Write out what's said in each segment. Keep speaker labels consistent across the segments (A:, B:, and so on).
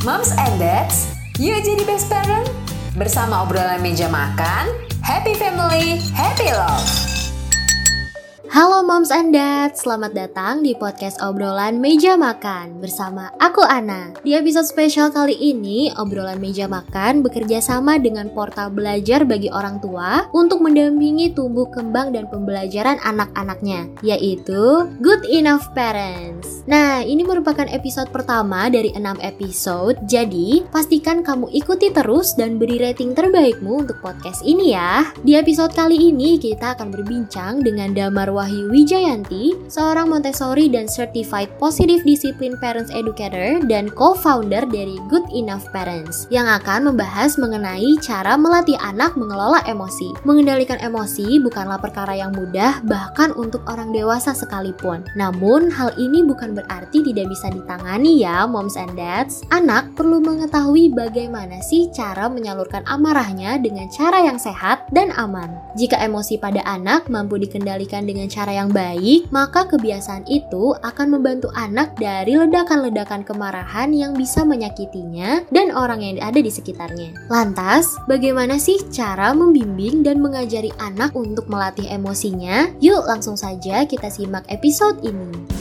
A: Moms and Dads, yuk jadi best parent. Bersama obrolan meja makan, happy family, happy love.
B: Halo moms and dad, selamat datang di podcast obrolan meja makan bersama aku Ana. Di episode spesial kali ini, obrolan meja makan bekerja sama dengan portal belajar bagi orang tua untuk mendampingi tumbuh kembang dan pembelajaran anak-anaknya, yaitu Good Enough Parents. Nah, ini merupakan episode pertama dari 6 episode, jadi pastikan kamu ikuti terus dan beri rating terbaikmu untuk podcast ini ya. Di episode kali ini kita akan berbincang dengan Damar Wahyu Wijayanti, seorang Montessori dan Certified Positive Discipline Parents Educator dan co-founder dari Good Enough Parents, yang akan membahas mengenai cara melatih anak mengelola emosi. Mengendalikan emosi bukanlah perkara yang mudah, bahkan untuk orang dewasa sekalipun. Namun, hal ini bukan berarti tidak bisa ditangani ya, moms and dads. Anak perlu mengetahui bagaimana sih cara menyalurkan amarahnya dengan cara yang sehat dan aman. Jika emosi pada anak mampu dikendalikan dengan cara yang baik, maka kebiasaan itu akan membantu anak dari ledakan-ledakan kemarahan yang bisa menyakitinya dan orang yang ada di sekitarnya. Lantas, bagaimana sih cara membimbing dan mengajari anak untuk melatih emosinya? Yuk langsung saja kita simak episode ini.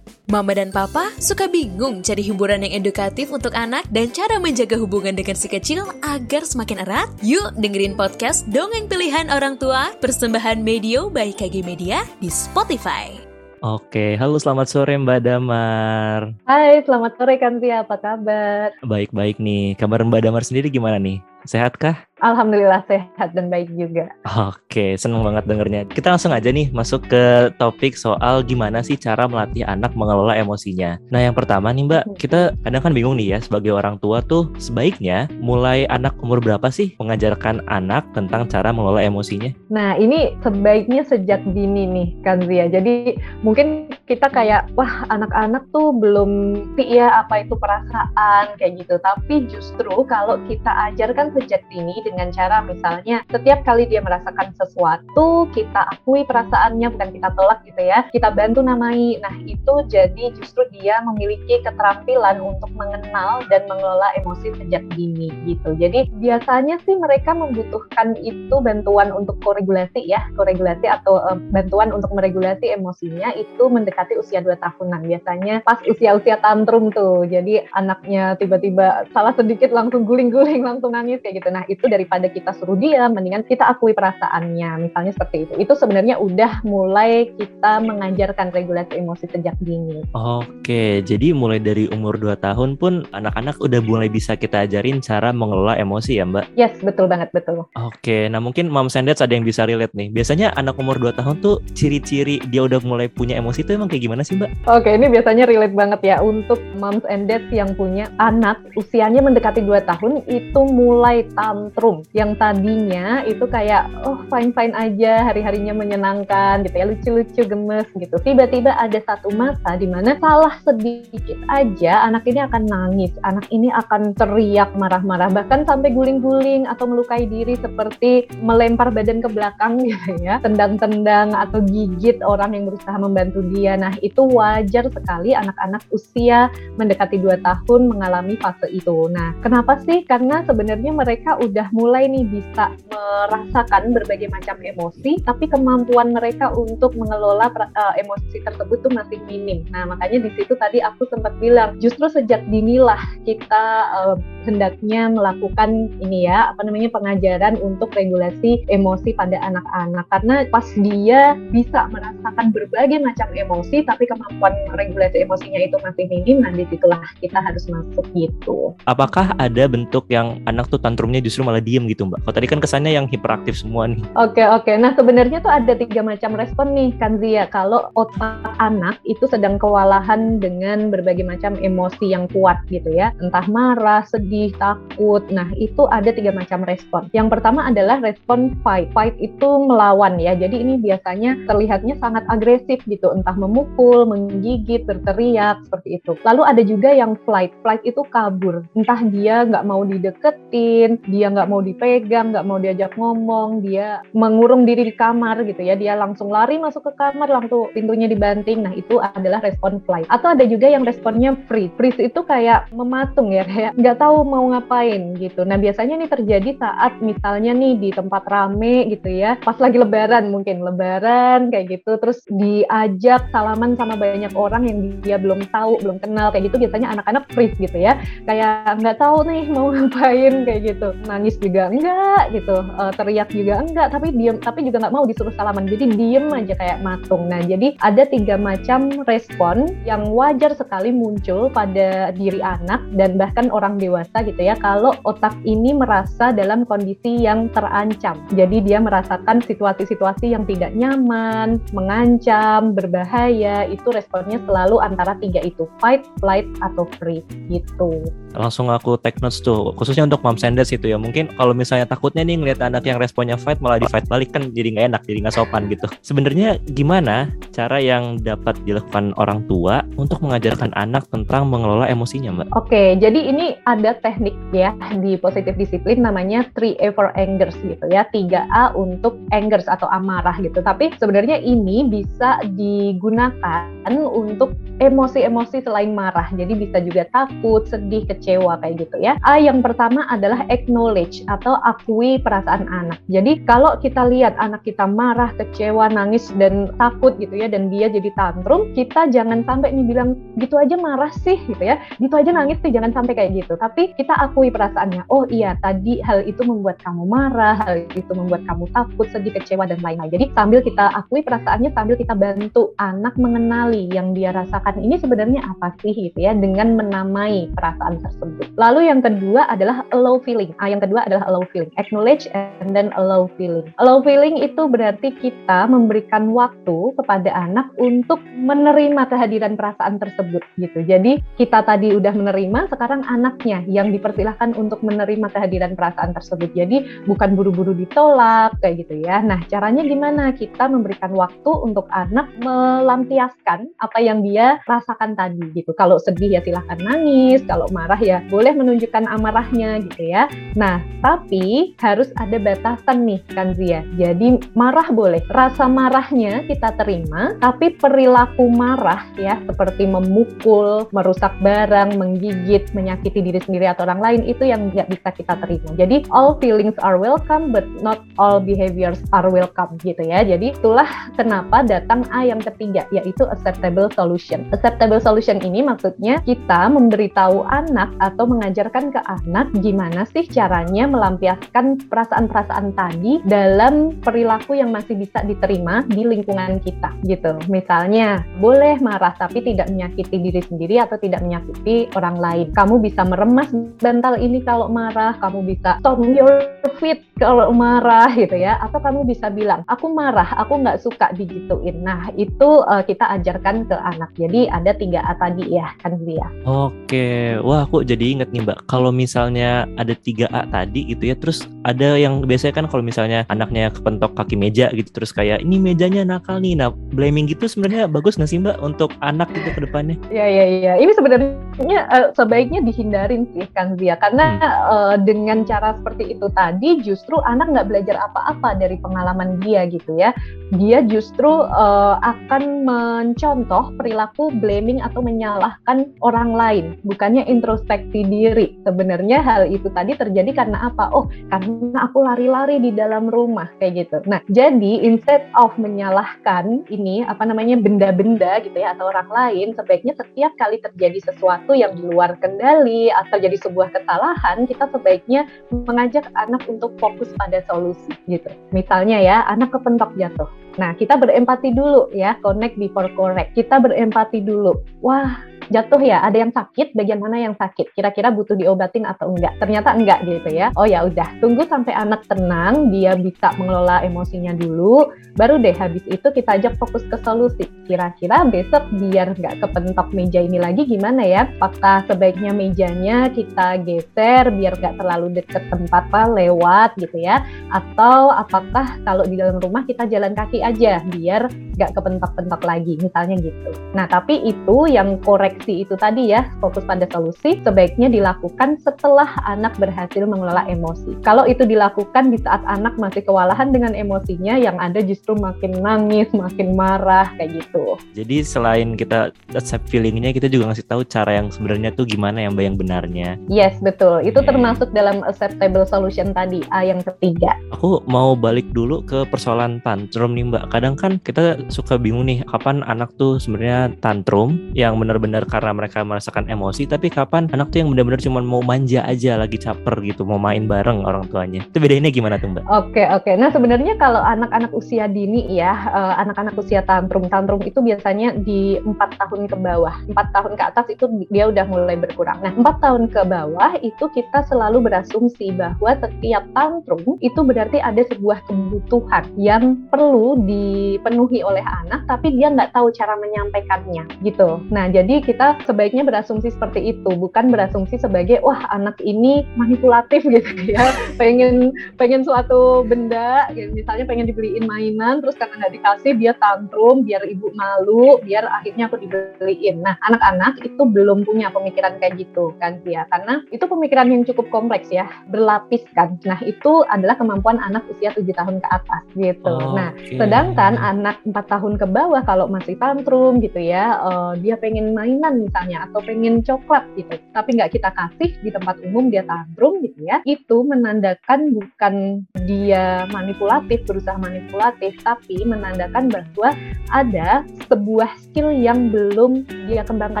C: Mama dan Papa suka bingung cari hiburan yang edukatif untuk anak dan cara menjaga hubungan dengan si kecil agar semakin erat? Yuk dengerin podcast Dongeng Pilihan Orang Tua persembahan Medio by KG Media di Spotify.
D: Oke, halo selamat sore Mbak Damar.
E: Hai, selamat sore Kantia, apa kabar?
D: Baik-baik nih, kabar Mbak Damar sendiri gimana nih? Sehatkah?
E: Alhamdulillah sehat dan baik juga.
D: Oke, seneng banget dengernya. Kita langsung aja nih masuk ke topik soal gimana sih cara melatih anak mengelola emosinya. Nah, yang pertama nih Mbak,
E: Hmm.
D: kita kadang kan bingung nih ya sebagai orang tua tuh sebaiknya mulai anak umur berapa sih mengajarkan anak tentang cara mengelola emosinya?
E: Nah, ini sebaiknya sejak dini nih Kanzia. Jadi mungkin kita kayak, wah anak-anak tuh belum ya apa itu perasaan kayak gitu. Tapi justru kalau kita ajarkan sejak dini dengan cara misalnya setiap kali dia merasakan sesuatu, kita akui perasaannya, bukan kita tolak gitu ya. Kita bantu namai. Nah, itu jadi justru dia memiliki keterampilan untuk mengenal dan mengelola emosi sejak dini gitu. Jadi biasanya sih mereka membutuhkan itu bantuan untuk koregulasi ya, koregulasi atau eh, bantuan untuk meregulasi emosinya itu mendekati usia 2 tahunan. Biasanya pas usia-usia tantrum tuh. Jadi anaknya tiba-tiba salah sedikit langsung guling-guling, langsung nangis kayak gitu. Nah, itu daripada kita suruh dia, mendingan kita akui perasaannya. Misalnya seperti itu. Itu sebenarnya udah mulai kita mengajarkan regulasi emosi sejak dini.
D: Oke, jadi mulai dari umur 2 tahun pun anak-anak udah mulai bisa kita ajarin cara mengelola emosi ya Mbak?
E: Yes, betul banget, betul.
D: Oke, nah mungkin Mom and Dads ada yang bisa relate nih. Biasanya anak umur 2 tahun tuh ciri-ciri dia udah mulai punya emosi tuh emang kayak gimana sih Mbak?
E: Oke, ini biasanya relate banget ya untuk moms and dads yang punya anak usianya mendekati 2 tahun itu mulai tantrum. Yang tadinya itu kayak oh fine-fine aja, hari-harinya menyenangkan gitu ya, lucu-lucu, gemes gitu. Tiba-tiba ada satu masa di mana salah sedikit aja anak ini akan nangis, anak ini akan teriak marah-marah bahkan sampai guling-guling atau melukai diri seperti melempar badan ke belakang gitu ya, tendang-tendang atau gigit orang yang berusaha membantu dia. Nah, itu wajar sekali anak-anak usia mendekati 2 tahun mengalami fase itu. Nah, kenapa sih? Karena sebenarnya mereka udah mulai nih bisa merasakan berbagai macam emosi, tapi kemampuan mereka untuk mengelola eh, emosi tersebut tuh masih minim. Nah, makanya di situ tadi aku sempat bilang, justru sejak dinilah kita eh, hendaknya melakukan ini ya, apa namanya pengajaran untuk regulasi emosi pada anak-anak. Karena pas dia bisa merasakan berbagai macam emosi, tapi kemampuan regulasi emosinya itu masih minim, nah di situlah kita harus masuk gitu.
D: Apakah ada bentuk yang anak tuh tantrumnya justru malah diem gitu Mbak? Kalau tadi kan kesannya yang hiperaktif semua nih.
E: Oke oke, nah sebenarnya tuh ada tiga macam respon nih Kanzia. Kalau otak anak itu sedang kewalahan dengan berbagai macam emosi yang kuat gitu ya, entah marah, sedih, takut. Nah, itu ada tiga macam respon. Yang pertama adalah respon fight. Fight itu melawan ya. Jadi ini biasanya terlihatnya sangat agresif gitu, entah memukul, menggigit, berteriak seperti itu. Lalu ada juga yang flight. Flight itu kabur. Entah dia nggak mau dideketin, dia nggak mau dipegang, nggak mau diajak ngomong, dia mengurung diri di kamar gitu ya. Dia langsung lari masuk ke kamar, langsung pintunya dibanting. Nah, itu adalah respon flight. Atau ada juga yang responnya freeze. Freeze itu kayak mematung ya, kayak nggak tahu mau ngapain gitu. Nah biasanya ini terjadi saat misalnya nih di tempat rame gitu ya, pas lagi lebaran mungkin lebaran kayak gitu, terus diajak salaman sama banyak orang yang dia belum tahu, belum kenal kayak gitu, biasanya anak-anak freeze gitu ya, kayak nggak tahu nih mau ngapain kayak gitu, nangis juga enggak gitu, uh, teriak juga enggak, tapi diem, tapi juga nggak mau disuruh salaman, jadi diem aja kayak matung. Nah jadi ada tiga macam respon yang wajar sekali muncul pada diri anak dan bahkan orang dewasa gitu ya kalau otak ini merasa dalam kondisi yang terancam. Jadi dia merasakan situasi-situasi yang tidak nyaman, mengancam, berbahaya, itu responnya selalu antara tiga itu, fight, flight, atau freeze gitu.
D: Langsung aku take notes tuh, khususnya untuk mom senders itu ya. Mungkin kalau misalnya takutnya nih ngeliat anak yang responnya fight malah di fight balik kan jadi nggak enak, jadi nggak sopan gitu. Sebenarnya gimana cara yang dapat dilakukan orang tua untuk mengajarkan anak tentang mengelola emosinya, Mbak?
E: Oke, jadi ini ada teknik ya di positif disiplin namanya 3A for angers gitu ya. 3A untuk angers atau amarah gitu. Tapi sebenarnya ini bisa digunakan untuk emosi-emosi selain marah. Jadi bisa juga takut, sedih, kecewa kayak gitu ya. A yang pertama adalah acknowledge atau akui perasaan anak. Jadi kalau kita lihat anak kita marah, kecewa, nangis dan takut gitu ya dan dia jadi tantrum, kita jangan sampai nih bilang gitu aja marah sih gitu ya gitu aja nangis sih jangan sampai kayak gitu tapi kita akui perasaannya oh iya tadi hal itu membuat kamu marah hal itu membuat kamu takut sedih kecewa dan lain-lain jadi sambil kita akui perasaannya sambil kita bantu anak mengenali yang dia rasakan ini sebenarnya apa sih gitu ya dengan menamai perasaan tersebut lalu yang kedua adalah allow feeling ah yang kedua adalah allow feeling acknowledge and then allow feeling allow feeling itu berarti kita memberikan waktu kepada anak untuk menerima kehadiran perasaan tersebut gitu jadi kita tadi udah menerima, sekarang anaknya yang dipersilahkan untuk menerima kehadiran perasaan tersebut. Jadi bukan buru-buru ditolak kayak gitu ya. Nah, caranya gimana? Kita memberikan waktu untuk anak melampiaskan apa yang dia rasakan tadi gitu. Kalau sedih ya silahkan nangis, kalau marah ya boleh menunjukkan amarahnya gitu ya. Nah, tapi harus ada batasan nih kan Zia. Jadi marah boleh, rasa marahnya kita terima, tapi perilaku marah ya seperti memukul, merusak barang, menggigit, menyakiti diri sendiri atau orang lain itu yang nggak bisa kita terima. Jadi all feelings are welcome but not all behaviors are welcome gitu ya. Jadi itulah kenapa datang A yang ketiga yaitu acceptable solution. Acceptable solution ini maksudnya kita memberitahu anak atau mengajarkan ke anak gimana sih caranya melampiaskan perasaan-perasaan tadi dalam perilaku yang masih bisa diterima di lingkungan kita gitu. Misalnya boleh marah tapi tidak menyakiti diri sendiri atau tidak menyakiti orang lain. Kamu bisa meremas bantal ini kalau marah, kamu bisa stomp your feet kalau marah gitu ya, atau kamu bisa bilang, aku marah, aku nggak suka digituin. Nah itu uh, kita ajarkan ke anak. Jadi ada tiga A tadi ya kan dia.
D: Oke, wah aku jadi inget nih mbak, kalau misalnya ada tiga A tadi gitu ya, terus ada yang biasanya kan kalau misalnya anaknya kepentok kaki meja gitu, terus kayak ini mejanya nakal nih, nah blaming gitu sebenarnya bagus nggak sih mbak untuk anak gitu ke depannya?
E: Iya iya iya, ini sebenarnya uh, sebaiknya dihindarin sih kan Zia. Karena hmm. uh, dengan cara seperti itu tadi justru anak nggak belajar apa-apa dari pengalaman dia gitu ya. Dia justru uh, akan mencontoh perilaku blaming atau menyalahkan orang lain. Bukannya introspeksi diri. Sebenarnya hal itu tadi terjadi karena apa? Oh karena aku lari-lari di dalam rumah kayak gitu. Nah jadi instead of menyalahkan ini apa namanya benda-benda gitu ya atau orang lain sebaiknya setiap kali terjadi sesuatu yang di luar kendali atau jadi sebuah kesalahan kita sebaiknya mengajak anak untuk fokus pada solusi gitu. Misalnya ya anak kepentok jatuh Nah, kita berempati dulu ya, connect before correct. Kita berempati dulu. Wah, jatuh ya, ada yang sakit, bagian mana yang sakit, kira-kira butuh diobatin atau enggak. Ternyata enggak gitu ya. Oh ya udah, tunggu sampai anak tenang, dia bisa mengelola emosinya dulu, baru deh habis itu kita ajak fokus ke solusi. Kira-kira besok biar nggak kepentok meja ini lagi gimana ya? Apakah sebaiknya mejanya kita geser biar nggak terlalu deket tempat lewat gitu ya? Atau apakah kalau di dalam rumah kita jalan kaki aja biar nggak kepentok-pentok lagi, misalnya gitu. Nah, tapi itu yang koreksi itu tadi ya, fokus pada solusi, sebaiknya dilakukan setelah anak berhasil mengelola emosi. Kalau itu dilakukan di saat anak masih kewalahan dengan emosinya, yang ada justru makin nangis, makin marah, kayak gitu.
D: Jadi selain kita accept feelingnya, kita juga ngasih tahu cara yang sebenarnya tuh gimana yang yang benarnya.
E: Yes, betul. Itu okay. termasuk dalam acceptable solution tadi, A yang ketiga.
D: Aku mau balik dulu ke persoalan tantrum nih Mbak. Kadang kan kita suka bingung nih kapan anak tuh sebenarnya tantrum yang benar-benar karena mereka merasakan emosi tapi kapan anak tuh yang benar-benar cuma mau manja aja lagi caper gitu mau main bareng orang tuanya itu bedainnya gimana tuh mbak?
E: Oke okay, oke okay. nah sebenarnya kalau anak-anak usia dini ya uh, anak-anak usia tantrum tantrum itu biasanya di empat tahun ke bawah empat tahun ke atas itu dia udah mulai berkurang nah empat tahun ke bawah itu kita selalu berasumsi bahwa setiap tantrum itu berarti ada sebuah kebutuhan yang perlu dipenuhi oleh anak tapi dia nggak tahu cara menyampaikannya gitu. Nah jadi kita sebaiknya berasumsi seperti itu bukan berasumsi sebagai wah anak ini manipulatif gitu ya pengen pengen suatu benda gitu. misalnya pengen dibeliin mainan terus karena nggak dikasih dia tantrum biar ibu malu biar akhirnya aku dibeliin. Nah anak-anak itu belum punya pemikiran kayak gitu kan ya karena itu pemikiran yang cukup kompleks ya berlapis kan. Nah itu adalah kemampuan anak usia 7 tahun ke atas gitu. Oh, nah okay. Sedangkan anak 4 tahun ke bawah kalau masih tantrum gitu ya uh, dia pengen mainan misalnya atau pengen coklat gitu tapi nggak kita kasih di tempat umum dia tantrum gitu ya itu menandakan bukan dia manipulatif berusaha manipulatif tapi menandakan bahwa ada sebuah skill yang belum dia kembangkan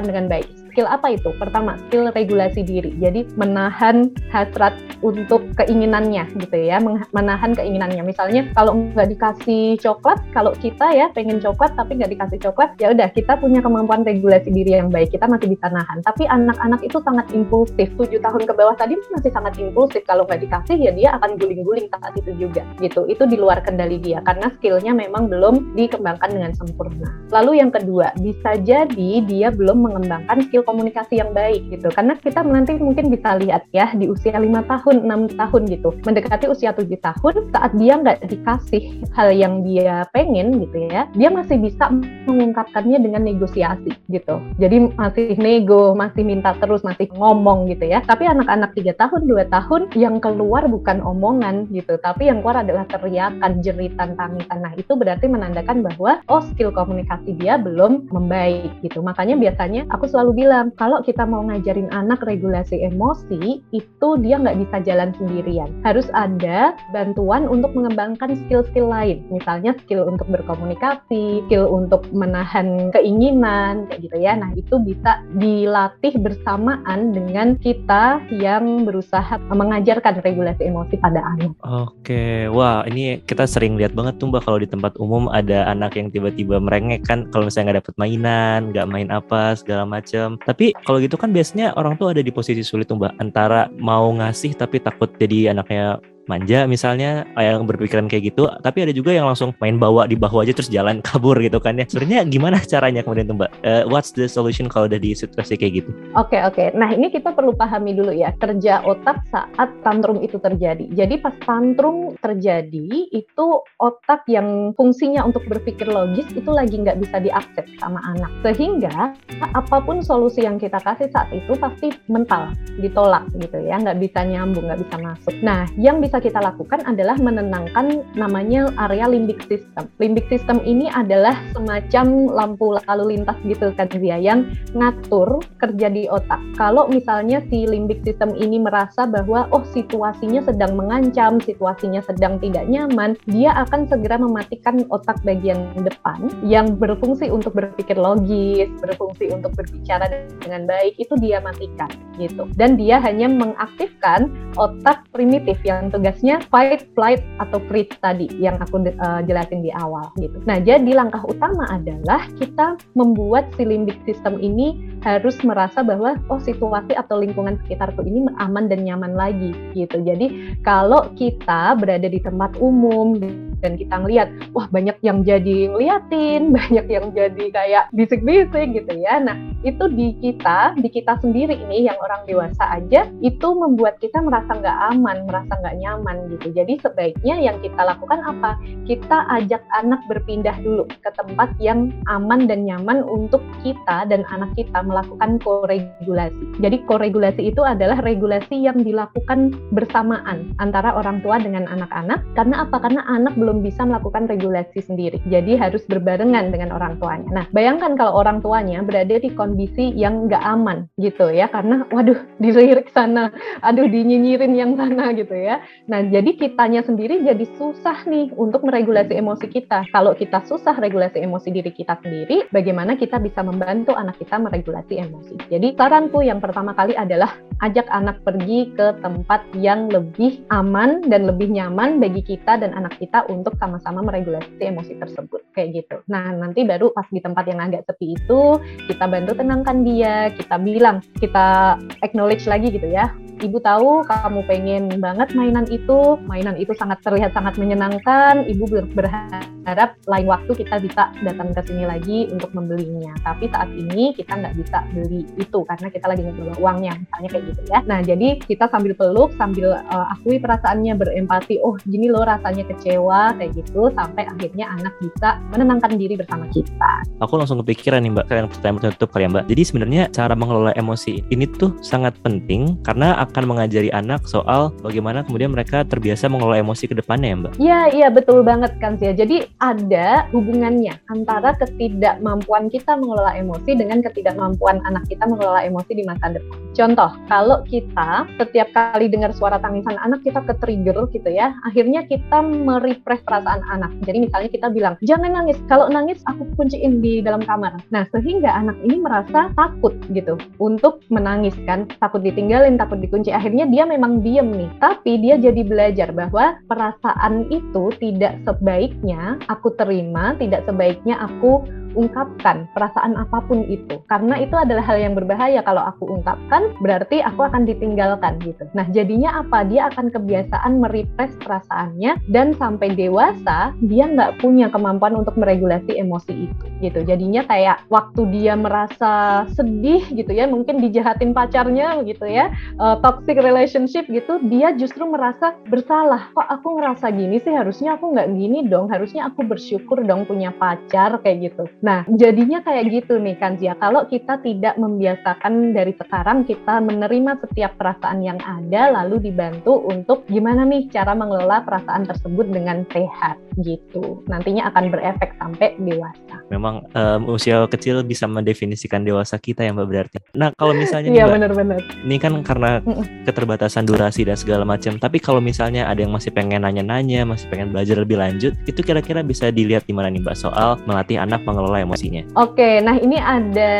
E: dengan baik skill apa itu? Pertama, skill regulasi diri. Jadi menahan hasrat untuk keinginannya gitu ya, menahan keinginannya. Misalnya kalau nggak dikasih coklat, kalau kita ya pengen coklat tapi nggak dikasih coklat, ya udah kita punya kemampuan regulasi diri yang baik, kita masih bisa nahan. Tapi anak-anak itu sangat impulsif. 7 tahun ke bawah tadi masih sangat impulsif. Kalau nggak dikasih ya dia akan guling-guling saat itu juga gitu. Itu di luar kendali dia karena skillnya memang belum dikembangkan dengan sempurna. Lalu yang kedua, bisa jadi dia belum mengembangkan skill komunikasi yang baik gitu. Karena kita nanti mungkin bisa lihat ya di usia lima tahun enam tahun gitu. Mendekati usia tujuh tahun saat dia nggak dikasih hal yang dia pengen gitu ya dia masih bisa mengungkapkannya dengan negosiasi gitu. Jadi masih nego masih minta terus masih ngomong gitu ya. Tapi anak-anak tiga tahun dua tahun yang keluar bukan omongan gitu. Tapi yang keluar adalah teriakan jeritan tangisan. Nah itu berarti menandakan bahwa oh skill komunikasi dia belum membaik gitu. Makanya biasanya aku selalu bilang bilang kalau kita mau ngajarin anak regulasi emosi itu dia nggak bisa jalan sendirian. Harus ada bantuan untuk mengembangkan skill-skill lain. Misalnya skill untuk berkomunikasi skill untuk menahan keinginan kayak gitu ya. Nah itu bisa dilatih bersamaan dengan kita yang berusaha mengajarkan regulasi emosi pada anak.
D: Oke wah ini kita sering lihat banget tuh mbak kalau di tempat umum ada anak yang tiba-tiba merengek kan kalau misalnya nggak dapet mainan nggak main apa segala macam tapi kalau gitu kan biasanya orang tuh ada di posisi sulit tuh mbak. Antara mau ngasih tapi takut jadi anaknya manja misalnya yang berpikiran kayak gitu tapi ada juga yang langsung main bawa di bawah aja terus jalan kabur gitu kan ya. Sebenarnya gimana caranya kemudian tuh mbak? Uh, what's the solution kalau udah di situasi kayak gitu?
E: Oke okay, oke. Okay. nah ini kita perlu pahami dulu ya kerja otak saat tantrum itu terjadi. Jadi pas tantrum terjadi itu otak yang fungsinya untuk berpikir logis itu lagi nggak bisa diakses sama anak. Sehingga apa pun solusi yang kita kasih saat itu pasti mental ditolak gitu ya nggak bisa nyambung nggak bisa masuk. Nah yang bisa bisa kita lakukan adalah menenangkan namanya area limbic system. Limbic system ini adalah semacam lampu lalu lintas gitu kan dia yang ngatur kerja di otak. Kalau misalnya si limbic system ini merasa bahwa oh situasinya sedang mengancam, situasinya sedang tidak nyaman, dia akan segera mematikan otak bagian depan yang berfungsi untuk berpikir logis, berfungsi untuk berbicara dengan baik itu dia matikan gitu. Dan dia hanya mengaktifkan otak primitif yang tugas Satgasnya fight, flight, atau freeze tadi yang aku uh, jelasin di awal gitu. Nah, jadi langkah utama adalah kita membuat si limbik system ini harus merasa bahwa oh situasi atau lingkungan sekitarku ini aman dan nyaman lagi gitu. Jadi kalau kita berada di tempat umum dan kita ngelihat wah banyak yang jadi ngeliatin, banyak yang jadi kayak bisik-bisik gitu ya. Nah, itu di kita, di kita sendiri ini yang orang dewasa aja itu membuat kita merasa nggak aman, merasa nggak nyaman gitu. Jadi sebaiknya yang kita lakukan apa? Kita ajak anak berpindah dulu ke tempat yang aman dan nyaman untuk kita dan anak kita melakukan koregulasi. Jadi koregulasi itu adalah regulasi yang dilakukan bersamaan antara orang tua dengan anak-anak. Karena apa? Karena anak belum bisa melakukan regulasi sendiri. Jadi harus berbarengan dengan orang tuanya. Nah, bayangkan kalau orang tuanya berada di kondisi yang nggak aman gitu ya, karena waduh dilirik sana, aduh dinyinyirin yang sana gitu ya. Nah, jadi kitanya sendiri jadi susah nih untuk meregulasi emosi kita. Kalau kita susah regulasi emosi diri kita sendiri, bagaimana kita bisa membantu anak kita meregulasi emosi. Jadi saranku yang pertama kali adalah ajak anak pergi ke tempat yang lebih aman dan lebih nyaman bagi kita dan anak kita sama-sama meregulasi emosi tersebut kayak gitu. Nah nanti baru pas di tempat yang agak sepi itu kita bantu tenangkan dia, kita bilang, kita acknowledge lagi gitu ya ibu tahu kamu pengen banget mainan itu, mainan itu sangat terlihat sangat menyenangkan, ibu berharap lain waktu kita bisa datang ke sini lagi untuk membelinya. Tapi saat ini kita nggak bisa beli itu karena kita lagi bawa uangnya, misalnya kayak gitu ya. Nah jadi kita sambil peluk, sambil uh, akui perasaannya, berempati, oh gini loh rasanya kecewa kayak gitu, sampai akhirnya anak bisa menenangkan diri bersama kita.
D: Aku langsung kepikiran nih mbak, kalian pertanyaan penutup kali ya mbak. Jadi sebenarnya cara mengelola emosi ini tuh sangat penting karena akan mengajari anak soal bagaimana kemudian mereka terbiasa mengelola emosi ke depannya ya Mbak?
E: Iya, iya betul banget kan sih. Jadi ada hubungannya antara ketidakmampuan kita mengelola emosi dengan ketidakmampuan anak kita mengelola emosi di masa depan. Contoh, kalau kita setiap kali dengar suara tangisan anak kita ke trigger gitu ya, akhirnya kita merepress perasaan anak. Jadi misalnya kita bilang, jangan nangis. Kalau nangis aku kunciin di dalam kamar. Nah, sehingga anak ini merasa takut gitu untuk menangis kan, takut ditinggalin, takut dikunci kunci akhirnya dia memang diem nih tapi dia jadi belajar bahwa perasaan itu tidak sebaiknya aku terima tidak sebaiknya aku ungkapkan perasaan apa pun itu. Karena itu adalah hal yang berbahaya. Kalau aku ungkapkan berarti aku akan ditinggalkan gitu. Nah jadinya apa? Dia akan kebiasaan merepress perasaannya dan sampai dewasa dia nggak punya kemampuan untuk meregulasi emosi itu gitu. Jadinya kayak waktu dia merasa sedih gitu ya mungkin dijahatin pacarnya gitu ya uh, toxic relationship gitu dia justru merasa bersalah. Kok aku ngerasa gini sih? Harusnya aku nggak gini dong. Harusnya aku bersyukur dong punya pacar kayak gitu Nah, jadinya kayak gitu nih kan Zia. Kalau kita tidak membiasakan dari sekarang kita menerima setiap perasaan yang ada lalu dibantu untuk gimana nih cara mengelola perasaan tersebut dengan sehat gitu. Nantinya akan berefek sampai dewasa.
D: Memang um, usia kecil bisa mendefinisikan dewasa kita ya Mbak berarti. Nah, kalau misalnya
E: Iya benar-benar.
D: Ini kan karena keterbatasan durasi dan segala macam. Tapi kalau misalnya ada yang masih pengen nanya-nanya, masih pengen belajar lebih lanjut, itu kira-kira bisa dilihat di mana nih Mbak soal melatih anak mengelola mengelola emosinya?
E: Oke, nah ini ada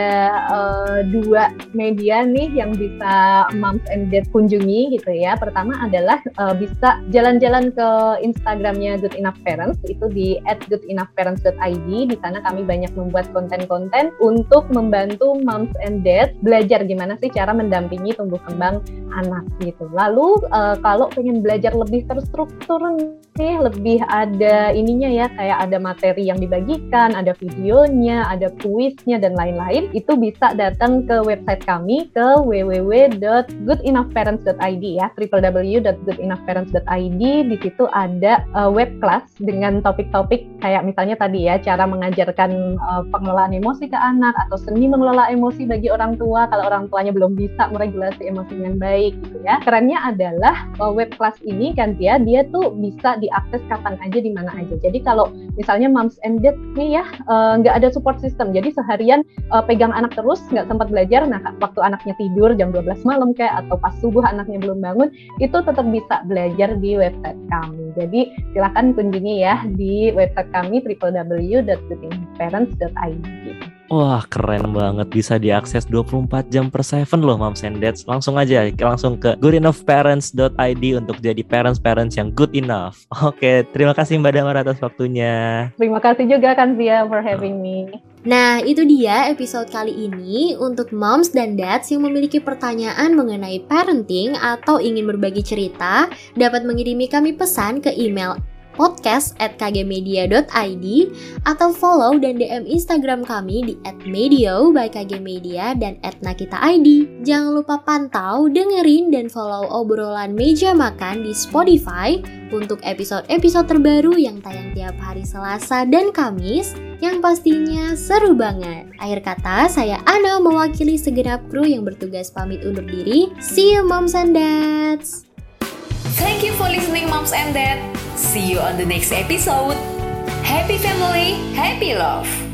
E: uh, dua media nih yang bisa moms and dad kunjungi gitu ya. Pertama adalah uh, bisa jalan-jalan ke Instagramnya Good Enough Parents itu di @goodenoughparents.id. Di sana kami banyak membuat konten-konten untuk membantu moms and dad belajar gimana sih cara mendampingi tumbuh kembang anak gitu. Lalu uh, kalau pengen belajar lebih terstruktur nih, lebih ada ininya ya kayak ada materi yang dibagikan, ada video videonya, ada kuisnya dan lain-lain, itu bisa datang ke website kami ke www.goodenoughparents.id ya, www.goodenoughparents.id. Di situ ada uh, web class dengan topik-topik kayak misalnya tadi ya, cara mengajarkan uh, pengelolaan emosi ke anak atau seni mengelola emosi bagi orang tua kalau orang tuanya belum bisa meregulasi emosi dengan baik gitu ya. Kerennya adalah uh, web class ini kan dia dia tuh bisa diakses kapan aja di mana aja. Jadi kalau misalnya moms and dad nih ya nggak ada support system. Jadi seharian uh, pegang anak terus, nggak sempat belajar. Nah, waktu anaknya tidur jam 12 malam kayak atau pas subuh anaknya belum bangun, itu tetap bisa belajar di website kami. Jadi silahkan kunjungi ya di website kami www.goodingparents.id.
D: Wah keren banget. Bisa diakses 24 jam per 7 loh moms and dads. Langsung aja langsung ke goodenoughparents.id untuk jadi parents-parents yang good enough. Oke terima kasih Mbak Damar atas waktunya.
E: Terima kasih juga kan Zia for having me.
B: Nah, itu dia episode kali ini untuk moms dan dads yang memiliki pertanyaan mengenai parenting atau ingin berbagi cerita dapat mengirimi kami pesan ke email podcast at atau follow dan DM Instagram kami di @medio by kgmedia dan @nakita_id. Jangan lupa pantau, dengerin, dan follow obrolan meja makan di Spotify untuk episode-episode terbaru yang tayang tiap hari Selasa dan Kamis yang pastinya seru banget. Akhir kata, saya Ana mewakili segenap kru yang bertugas pamit undur diri. See you moms and dads!
A: Thank you for listening, moms and dad. See you on the next episode. Happy family, happy love.